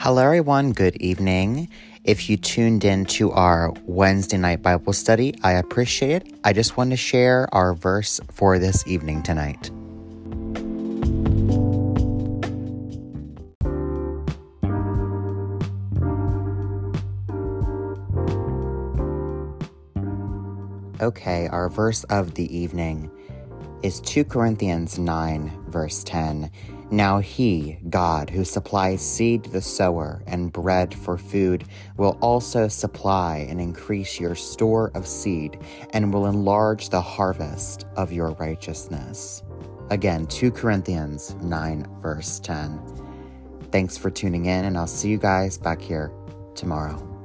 Hello, everyone. Good evening. If you tuned in to our Wednesday night Bible study, I appreciate it. I just want to share our verse for this evening tonight. Okay, our verse of the evening is 2 Corinthians 9, verse 10. Now he, God, who supplies seed to the sower and bread for food, will also supply and increase your store of seed and will enlarge the harvest of your righteousness. Again, 2 Corinthians 9, verse 10. Thanks for tuning in, and I'll see you guys back here tomorrow.